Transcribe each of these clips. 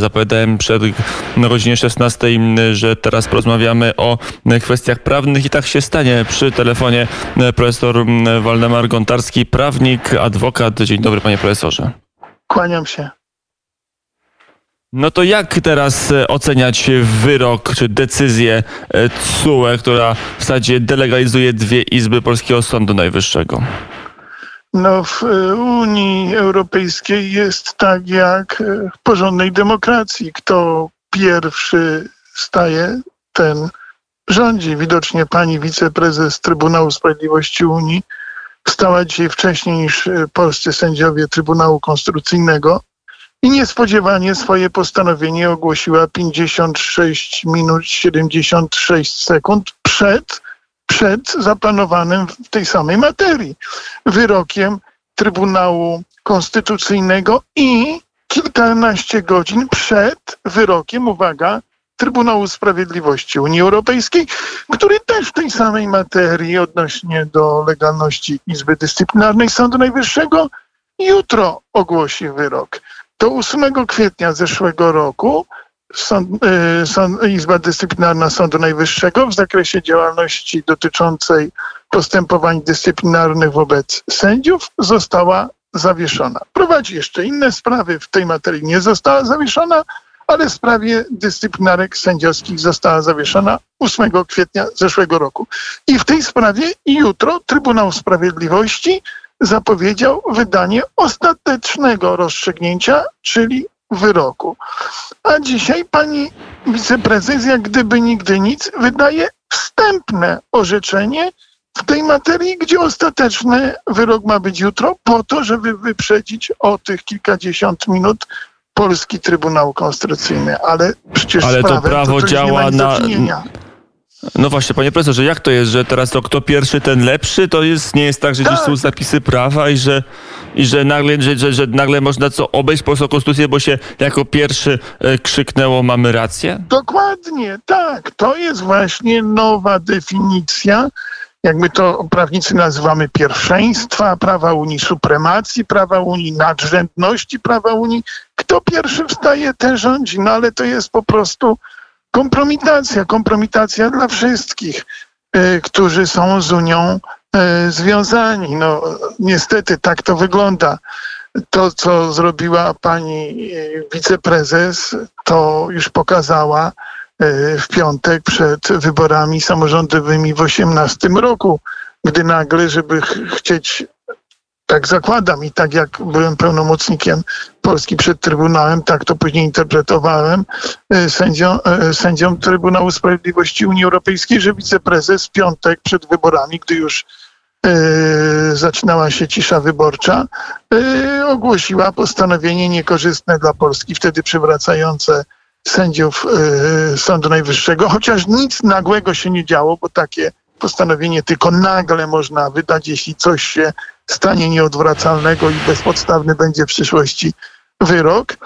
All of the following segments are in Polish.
Zapowiadałem przed godzinie 16, że teraz porozmawiamy o kwestiach prawnych i tak się stanie. Przy telefonie profesor Waldemar Gontarski, prawnik, adwokat. Dzień dobry panie profesorze. Kłaniam się. No to jak teraz oceniać wyrok czy decyzję TSUE, która w zasadzie delegalizuje dwie izby Polskiego Sądu Najwyższego? No, w e, Unii Europejskiej jest tak jak e, w porządnej demokracji. Kto pierwszy staje, ten rządzi. Widocznie pani wiceprezes Trybunału Sprawiedliwości Unii wstała dzisiaj wcześniej niż e, polscy sędziowie Trybunału Konstytucyjnego i niespodziewanie swoje postanowienie ogłosiła 56 minut 76 sekund przed przed zaplanowanym w tej samej materii wyrokiem Trybunału Konstytucyjnego i kilkanaście godzin przed wyrokiem, uwaga, Trybunału Sprawiedliwości Unii Europejskiej, który też w tej samej materii odnośnie do legalności Izby Dyscyplinarnej Sądu Najwyższego jutro ogłosi wyrok. Do 8 kwietnia zeszłego roku Sąd, y, Sąd, Izba Dyscyplinarna Sądu Najwyższego w zakresie działalności dotyczącej postępowań dyscyplinarnych wobec sędziów została zawieszona. Prowadzi jeszcze inne sprawy, w tej materii nie została zawieszona, ale w sprawie dyscyplinarek sędziowskich została zawieszona 8 kwietnia zeszłego roku. I w tej sprawie jutro Trybunał Sprawiedliwości zapowiedział wydanie ostatecznego rozstrzygnięcia, czyli wyroku. A dzisiaj pani wiceprezes, jak gdyby nigdy nic, wydaje wstępne orzeczenie w tej materii, gdzie ostateczny wyrok ma być jutro, po to, żeby wyprzedzić o tych kilkadziesiąt minut polski Trybunał Konstytucyjny. Ale przecież Ale to prawo to, działa na. No właśnie, panie profesorze, jak to jest, że teraz to kto pierwszy, ten lepszy? To jest, nie jest tak, że tak. gdzieś są zapisy prawa i że, i że, nagle, że, że, że nagle można co obejść polską konstytucję, bo się jako pierwszy e, krzyknęło mamy rację? Dokładnie, tak. To jest właśnie nowa definicja jak my to prawnicy nazywamy pierwszeństwa prawa Unii, supremacji prawa Unii, nadrzędności prawa Unii. Kto pierwszy wstaje, ten rządzi. No ale to jest po prostu kompromitacja, kompromitacja dla wszystkich, y, którzy są z Unią y, związani. No, niestety tak to wygląda. To, co zrobiła pani y, wiceprezes, to już pokazała w piątek przed wyborami samorządowymi w 18 roku, gdy nagle, żeby chcieć tak zakładam i tak jak byłem pełnomocnikiem Polski przed Trybunałem, tak to później interpretowałem e, sędziom, e, sędziom Trybunału Sprawiedliwości Unii Europejskiej, że wiceprezes w piątek przed wyborami, gdy już e, zaczynała się cisza wyborcza, ogłosiła postanowienie niekorzystne dla Polski, wtedy przywracające sędziów Sądu Najwyższego, chociaż nic nagłego się nie działo, bo takie postanowienie tylko nagle można wydać, jeśli coś się stanie nieodwracalnego i bezpodstawny będzie w przyszłości wyrok.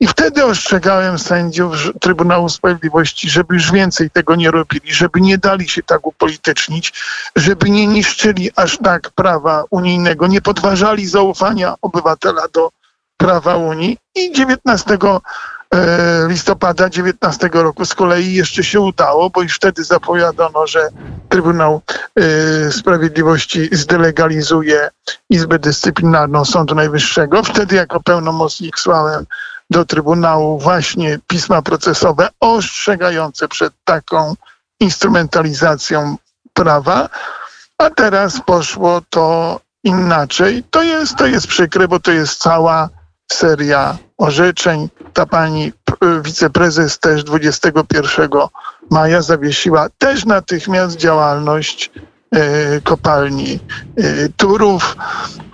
I wtedy ostrzegałem sędziów Trybunału Sprawiedliwości, żeby już więcej tego nie robili, żeby nie dali się tak upolitycznić, żeby nie niszczyli aż tak prawa unijnego, nie podważali zaufania obywatela do prawa Unii. I 19 E, listopada 19 roku z kolei jeszcze się udało, bo już wtedy zapowiadano, że Trybunał e, Sprawiedliwości zdelegalizuje Izbę Dyscyplinarną Sądu Najwyższego. Wtedy jako pełnomocnik słałem do Trybunału właśnie pisma procesowe ostrzegające przed taką instrumentalizacją prawa, a teraz poszło to inaczej. To jest, to jest przykre, bo to jest cała seria orzeczeń. Ta pani wiceprezes też 21 maja zawiesiła też natychmiast działalność e, kopalni e, Turów.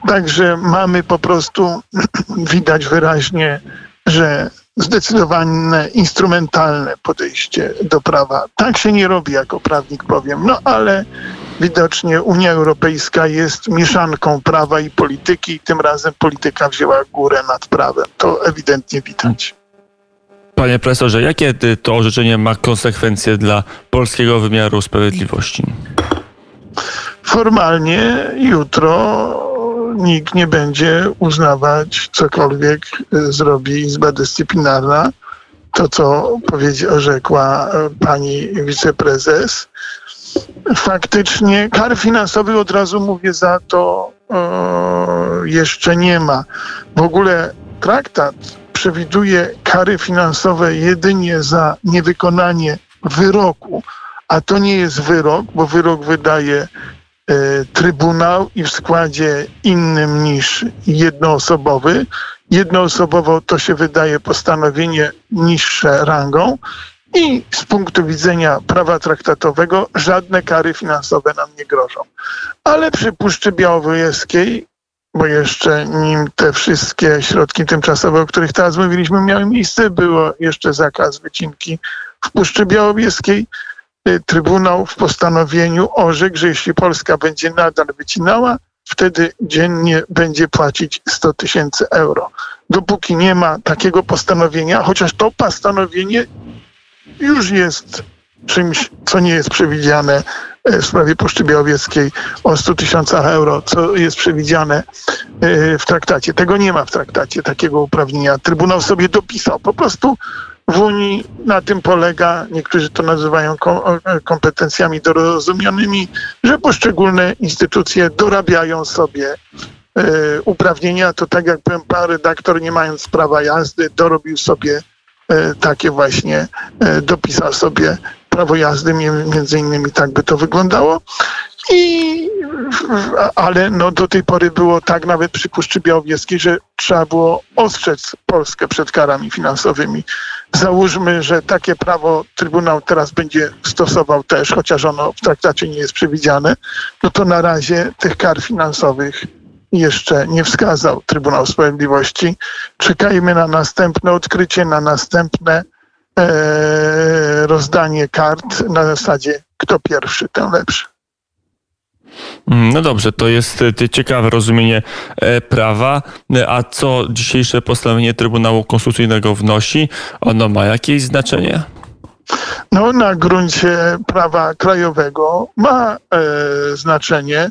Także mamy po prostu, widać wyraźnie, że zdecydowane instrumentalne podejście do prawa. Tak się nie robi jako prawnik, powiem. No ale widocznie Unia Europejska jest mieszanką prawa i polityki i tym razem polityka wzięła górę nad prawem. To ewidentnie widać. Panie profesorze, jakie to orzeczenie ma konsekwencje dla polskiego wymiaru sprawiedliwości? Formalnie jutro nikt nie będzie uznawać, cokolwiek zrobi Izba Dyscyplinarna to, co powiedziała, rzekła e, pani wiceprezes. Faktycznie kar finansowych od razu mówię za to e, jeszcze nie ma. W ogóle traktat przewiduje kary finansowe jedynie za niewykonanie wyroku, a to nie jest wyrok, bo wyrok wydaje Trybunał i w składzie innym niż jednoosobowy. Jednoosobowo to się wydaje postanowienie niższe rangą i z punktu widzenia prawa traktatowego żadne kary finansowe nam nie grożą. Ale przy Puszczy Białowieskiej, bo jeszcze nim te wszystkie środki tymczasowe, o których teraz mówiliśmy, miały miejsce, było jeszcze zakaz wycinki w Puszczy Białowieskiej. Y, Trybunał w postanowieniu orzekł, że jeśli Polska będzie nadal wycinała, wtedy dziennie będzie płacić 100 tysięcy euro. Dopóki nie ma takiego postanowienia, chociaż to postanowienie już jest czymś, co nie jest przewidziane e, w sprawie Puszczy Białowieskiej o 100 tysiącach euro, co jest przewidziane e, w traktacie. Tego nie ma w traktacie, takiego uprawnienia. Trybunał sobie dopisał. Po prostu w Unii na tym polega, niektórzy to nazywają e, kompetencjami dorozumionymi, że poszczególne instytucje dorabiają sobie e, uprawnienia. To tak jak powiem, pan redaktor, nie mając prawa jazdy, dorobił sobie e, takie właśnie, dopisał sobie prawo jazdy, między innymi tak by to wyglądało. I, ale no do tej pory było tak nawet przy Puszczy Białowieskiej, że trzeba było ostrzec Polskę przed karami finansowymi. Załóżmy, że takie prawo Trybunał teraz będzie stosował też, chociaż ono w traktacie nie jest przewidziane, no to na razie tych kar finansowych jeszcze nie wskazał Trybunał Sprawiedliwości. Czekajmy na następne odkrycie, na następne e, rozdanie kart na zasadzie kto pierwszy, ten lepszy. Mm, No dobrze, to jest e, ciekawe rozumienie e, prawa. E, A co dzisiejsze postanowienie Trybunału Konstytucyjnego wnosi? Ono ma jakieś znaczenie? No, na gruncie prawa krajowego ma e, znaczenie,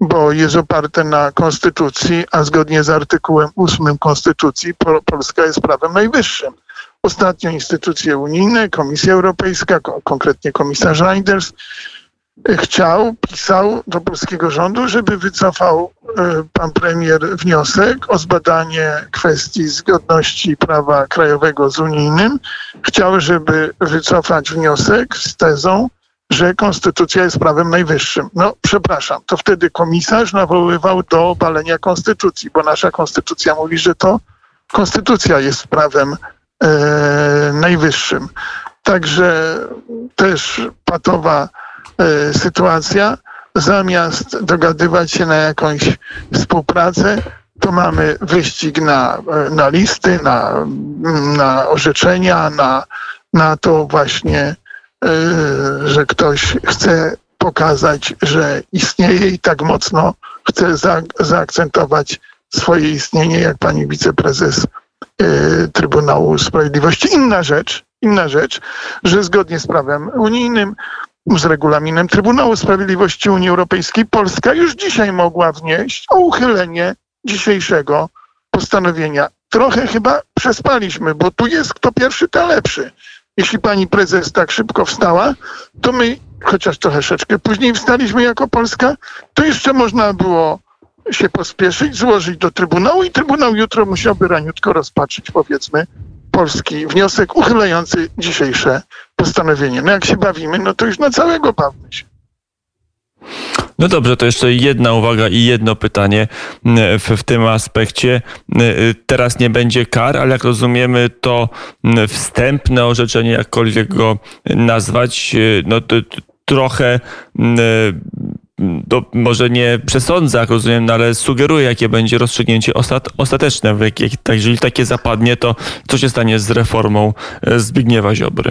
bo jest oparte na konstytucji, a zgodnie z artykułem 8 konstytucji Pol- Polska jest prawem najwyższym. Ostatnio instytucje unijne, Komisja Europejska, ko- konkretnie komisarz Reinders, chciał, pisał do polskiego rządu, żeby wycofał e, pan premier wniosek o zbadanie kwestii zgodności prawa krajowego z unijnym. Chciał, żeby wycofać wniosek z tezą, że konstytucja jest prawem najwyższym. No, przepraszam, to wtedy komisarz nawoływał do obalenia konstytucji, bo nasza konstytucja mówi, że to konstytucja jest prawem e, najwyższym. Także też patowa sytuacja. Zamiast dogadywać się na jakąś współpracę, to mamy wyścig na, e, na listy, na, na orzeczenia, na, na to właśnie, e, że ktoś chce pokazać, że istnieje i tak mocno chce za, zaakcentować swoje istnienie, jak pani wiceprezes e, Trybunału Sprawiedliwości. Inna rzecz, inna rzecz, że zgodnie z prawem unijnym, z regulaminem Trybunału Sprawiedliwości Unii Europejskiej Polska już dzisiaj mogła wnieść o uchylenie dzisiejszego postanowienia. Trochę chyba przespaliśmy, bo tu jest kto pierwszy, ten lepszy. Jeśli pani prezes tak szybko wstała, to my, chociaż troszeczkę później wstaliśmy jako Polska, to jeszcze można było się pospieszyć, złożyć do Trybunału i Trybunał jutro musiałby raniutko rozpatrzyć, powiedzmy, polski wniosek uchylający dzisiejsze postanowienie. No jak się bawimy, no to już na całego bawmy się. No dobrze, to jeszcze jedna uwaga i jedno pytanie mm, w, w tym aspekcie. Mm, Teraz nie będzie kar, ale jak rozumiemy, to mm, wstępne orzeczenie, jakkolwiek go nazwać, y, no to trochę to może nie przesądza, jak rozumiem, no ale sugeruje, jakie będzie rozstrzygnięcie ostat, ostateczne. Jak, jak, tak, jeżeli takie zapadnie, to co się stanie z reformą e, Zbigniewa Ziobry?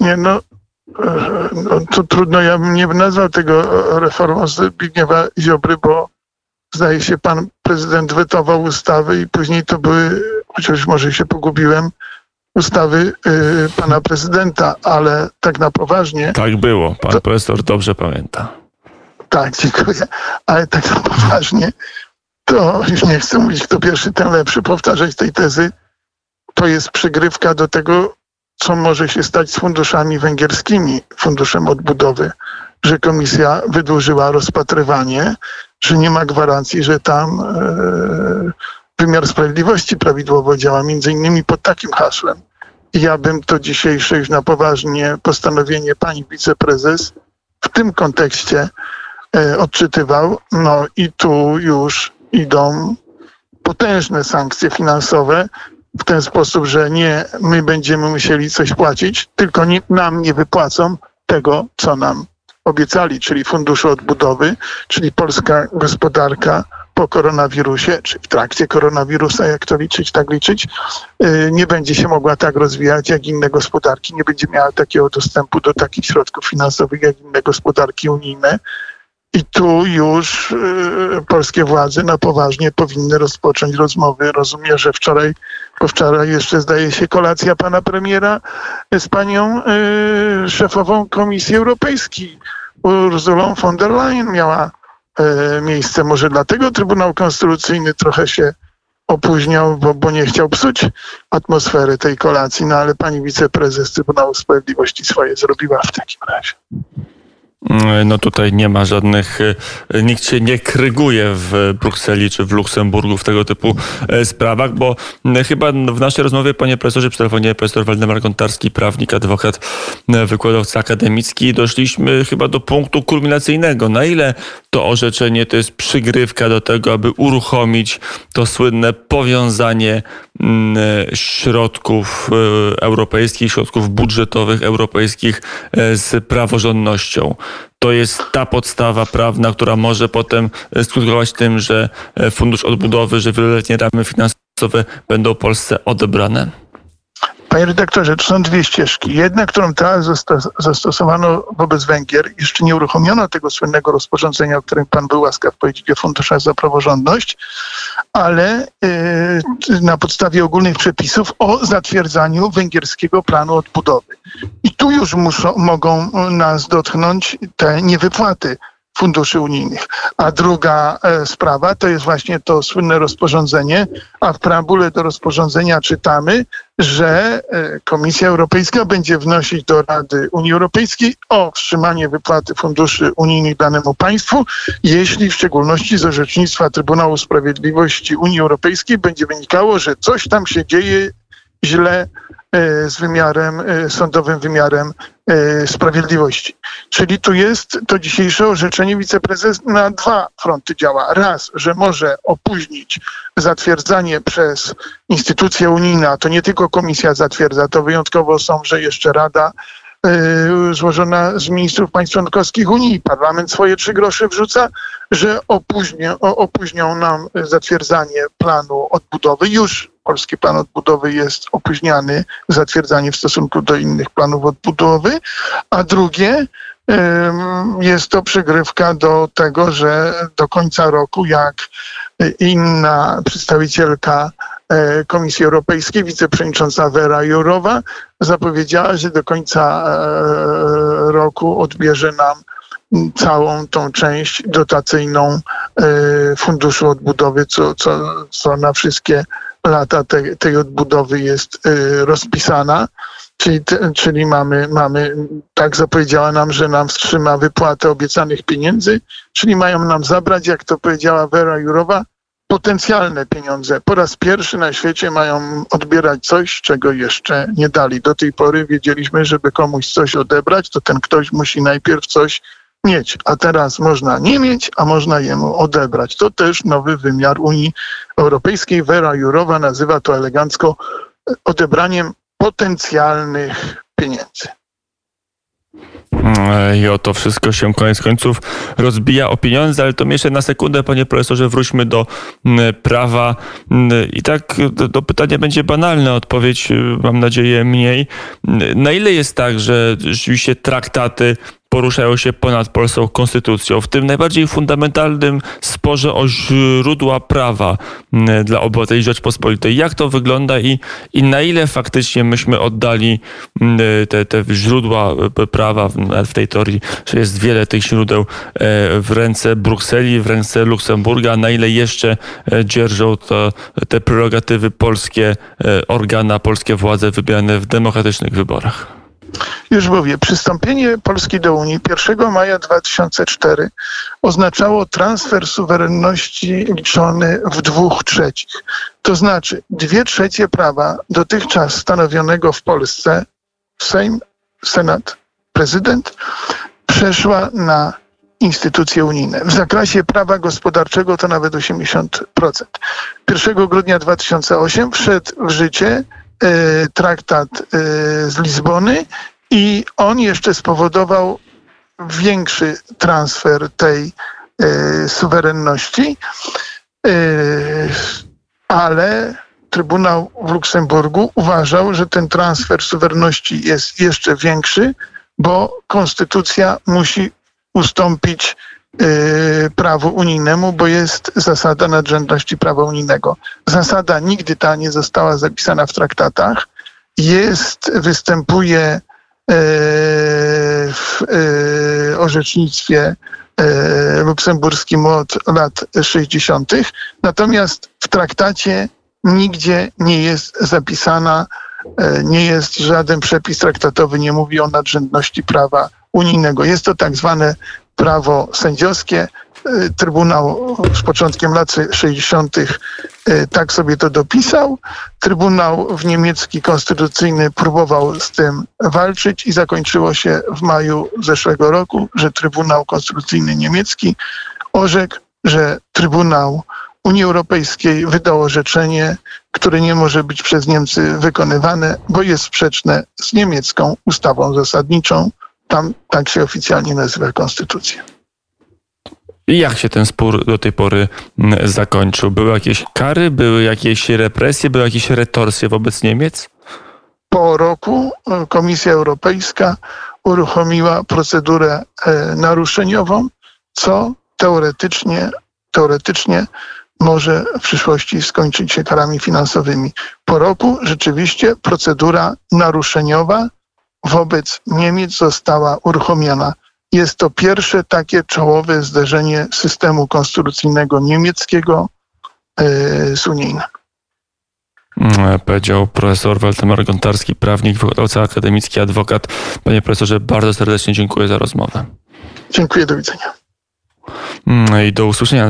Nie, no, e, no to trudno, ja bym nie nazwał tego e, reformą Zbigniewa Ziobry, bo zdaje się pan prezydent wetował ustawy i później to były, chociaż może się pogubiłem, ustawy y, pana prezydenta, ale tak na poważnie, Tak było, pan To- profesor dobrze pamięta. Tak, dziękuję, ale tak na poważnie, to już nie chcę mówić, kto pierwszy, ten lepszy, powtarzać tej tezy. to jest przygrywka do tego, co może się stać z funduszami węgierskimi, funduszem odbudowy, że komisja wydłużyła rozpatrywanie, że nie ma gwarancji, że tam e, wymiar sprawiedliwości prawidłowo działa, między innymi pod takim hasłem. I ja bym to dzisiejsze już na poważnie postanowienie pani wiceprezes w tym kontekście odczytywał. No i tu już idą potężne sankcje finansowe w ten sposób, że nie my będziemy musieli coś płacić, tylko nie, nam nie wypłacą tego, co nam obiecali, czyli Funduszu Odbudowy, czyli polska gospodarka po koronawirusie, czy w trakcie koronawirusa, jak to liczyć, tak liczyć, yy, nie będzie się mogła tak rozwijać jak inne gospodarki, nie będzie miała takiego dostępu do takich środków finansowych jak inne gospodarki unijne. I tu już y, polskie władze na poważnie powinny rozpocząć rozmowy. Rozumiem, że wczoraj, bo wczoraj jeszcze zdaje się kolacja pana premiera z panią y, szefową Komisji Europejskiej, Urzulą von der Leyen miała y, miejsce. Może dlatego Trybunał Konstytucyjny trochę się opóźniał, bo, bo nie chciał psuć atmosfery tej kolacji, no ale pani wiceprezes Trybunału Sprawiedliwości swoje zrobiła w takim razie. No tutaj nie ma żadnych, e, nikt się nie kryguje w Brukseli czy w Luksemburgu w tego typu e, sprawach, bo chyba w naszej rozmowie, panie profesorze, przy telefonie profesor Waldemar Kontarski, prawnik, adwokat, e, wykładowca akademicki, doszliśmy chyba do punktu kulminacyjnego. Na ile to orzeczenie to jest przygrywka do tego, aby uruchomić to słynne powiązanie środków europejskich, środków budżetowych europejskich z praworządnością to jest ta podstawa prawna, która może potem e, skutkować tym, że e, Fundusz Odbudowy, że wieloletnie ramy finansowe będą Polsce odebrane? Panie redaktorze, to są dwie ścieżki. Jedna, którą teraz zastosowano wobec Węgier, jeszcze nie uruchomiono tego słynnego rozporządzenia, o którym pan był łaskaw powiedzieć o funduszach za praworządność, ale yy, na podstawie ogólnych przepisów o zatwierdzaniu węgierskiego planu odbudowy. I tu już muszą, mogą nas dotknąć te niewypłaty funduszy unijnych. A druga e, sprawa to jest właśnie to słynne rozporządzenie, a w preambule do rozporządzenia czytamy, że e, Komisja Europejska będzie wnosić do Rady Unii Europejskiej o wstrzymanie wypłaty funduszy unijnych danemu państwu, jeśli w szczególności z orzecznictwa Trybunału Sprawiedliwości Unii Europejskiej będzie wynikało, że coś tam się dzieje źle e, z wymiarem, sądowym wymiarem sprawiedliwości. Czyli tu jest to dzisiejsze orzeczenie wiceprezes na dwa fronty działa. Raz, że może opóźnić zatwierdzanie przez instytucje unijne, to nie tylko komisja zatwierdza, to wyjątkowo są, że jeszcze Rada złożona z ministrów państw członkowskich Unii, parlament swoje trzy grosze wrzuca, że opóźnią, opóźnią nam zatwierdzanie planu odbudowy. Już polski plan odbudowy jest opóźniany, zatwierdzanie w stosunku do innych planów odbudowy. A drugie, jest to przygrywka do tego, że do końca roku, jak inna przedstawicielka e, Komisji Europejskiej, wiceprzewodnicząca Vera Jurowa, zapowiedziała, że do końca e, roku odbierze nam całą tą część dotacyjną e, Funduszu Odbudowy, co, co, co na wszystkie lata tej, tej odbudowy jest rozpisana. Czyli, czyli mamy, mamy, tak zapowiedziała nam, że nam wstrzyma wypłatę obiecanych pieniędzy, czyli mają nam zabrać, jak to powiedziała Vera Jurowa, potencjalne pieniądze. Po raz pierwszy na świecie mają odbierać coś, czego jeszcze nie dali. Do tej pory wiedzieliśmy, żeby komuś coś odebrać, to ten ktoś musi najpierw coś mieć, a teraz można nie mieć, a można jemu odebrać. To też nowy wymiar Unii Europejskiej. Vera Jurowa nazywa to elegancko odebraniem potencjalnych pieniędzy. I o to wszystko się koniec końców rozbija o pieniądze, ale to jeszcze na sekundę, panie profesorze, wróćmy do prawa. I tak to pytanie będzie banalne, odpowiedź mam nadzieję mniej. Na ile jest tak, że rzeczywiście traktaty poruszają się ponad polską konstytucją. W tym najbardziej fundamentalnym sporze o źródła prawa mm, dla obywateli Rzeczpospolitej. Jak to wygląda i, i na ile faktycznie myśmy oddali mm, te, te źródła e, prawa w, tej teorii, że jest wiele tych źródeł e, w ręce Brukseli, w ręce Luksemburga, na ile jeszcze e, dzierżą to, te prerogatywy polskie organa, polskie władze wybierane w demokratycznych wyborach. Już mówię, przystąpienie Polski do Unii 1 maja 2004 oznaczało transfer suwerenności liczony w dwóch trzecich. To znaczy dwie trzecie prawa dotychczas stanowionego w Polsce Sejm, Senat, prezydent przeszła na instytucje unijne. W zakresie prawa gospodarczego to nawet 80%. 1 grudnia 2008 wszedł w życie e, traktat e, z Lizbony i on jeszcze spowodował większy transfer tej e, suwerenności, e, ale Trybunał w Luksemburgu uważał, że ten transfer suwerenności jest jeszcze większy, bo konstytucja musi ustąpić y, prawu unijnemu, bo jest zasada nadrzędności prawa unijnego. Zasada nigdy ta nie została zapisana w traktatach. Jest, występuje y, w y, orzecznictwie y, luksemburskim od lat 60. Natomiast w traktacie nigdzie nie jest zapisana, nie jest żaden przepis traktatowy, nie mówi o nadrzędności prawa unijnego. Jest to tak zwane prawo sędziowskie. Y, Trybunał z początkiem lat 60. y, tak sobie to dopisał. Trybunał w niemiecki konstytucyjny próbował z tym walczyć i zakończyło się w maju zeszłego roku, że Trybunał Konstytucyjny niemiecki orzekł, że Trybunał Unii Europejskiej wydał orzeczenie, które nie może być przez Niemcy wykonywane, bo jest sprzeczne z niemiecką ustawą zasadniczą. Tam tak się oficjalnie nazywa konstytucja. I jak się ten spór do tej pory mm, zakończył? Były jakieś kary, były jakieś represje, były jakieś retorsje wobec Niemiec? Po roku e, Komisja Europejska uruchomiła procedurę e, naruszeniową, co teoretycznie, teoretycznie może w przyszłości skończyć się karami finansowymi. Po roku rzeczywiście procedura naruszeniowa wobec Niemiec została uruchomiona. Jest to pierwsze takie czołowe zderzenie systemu konstytucyjnego niemieckiego e, z unijnym. Mm, Powiedział profesor Waldemar Gontarski, prawnik, wykładowca akademicki, adwokat. Panie profesorze, bardzo serdecznie dziękuję za rozmowę. Dziękuję, do widzenia. Mm, I do usłyszenia.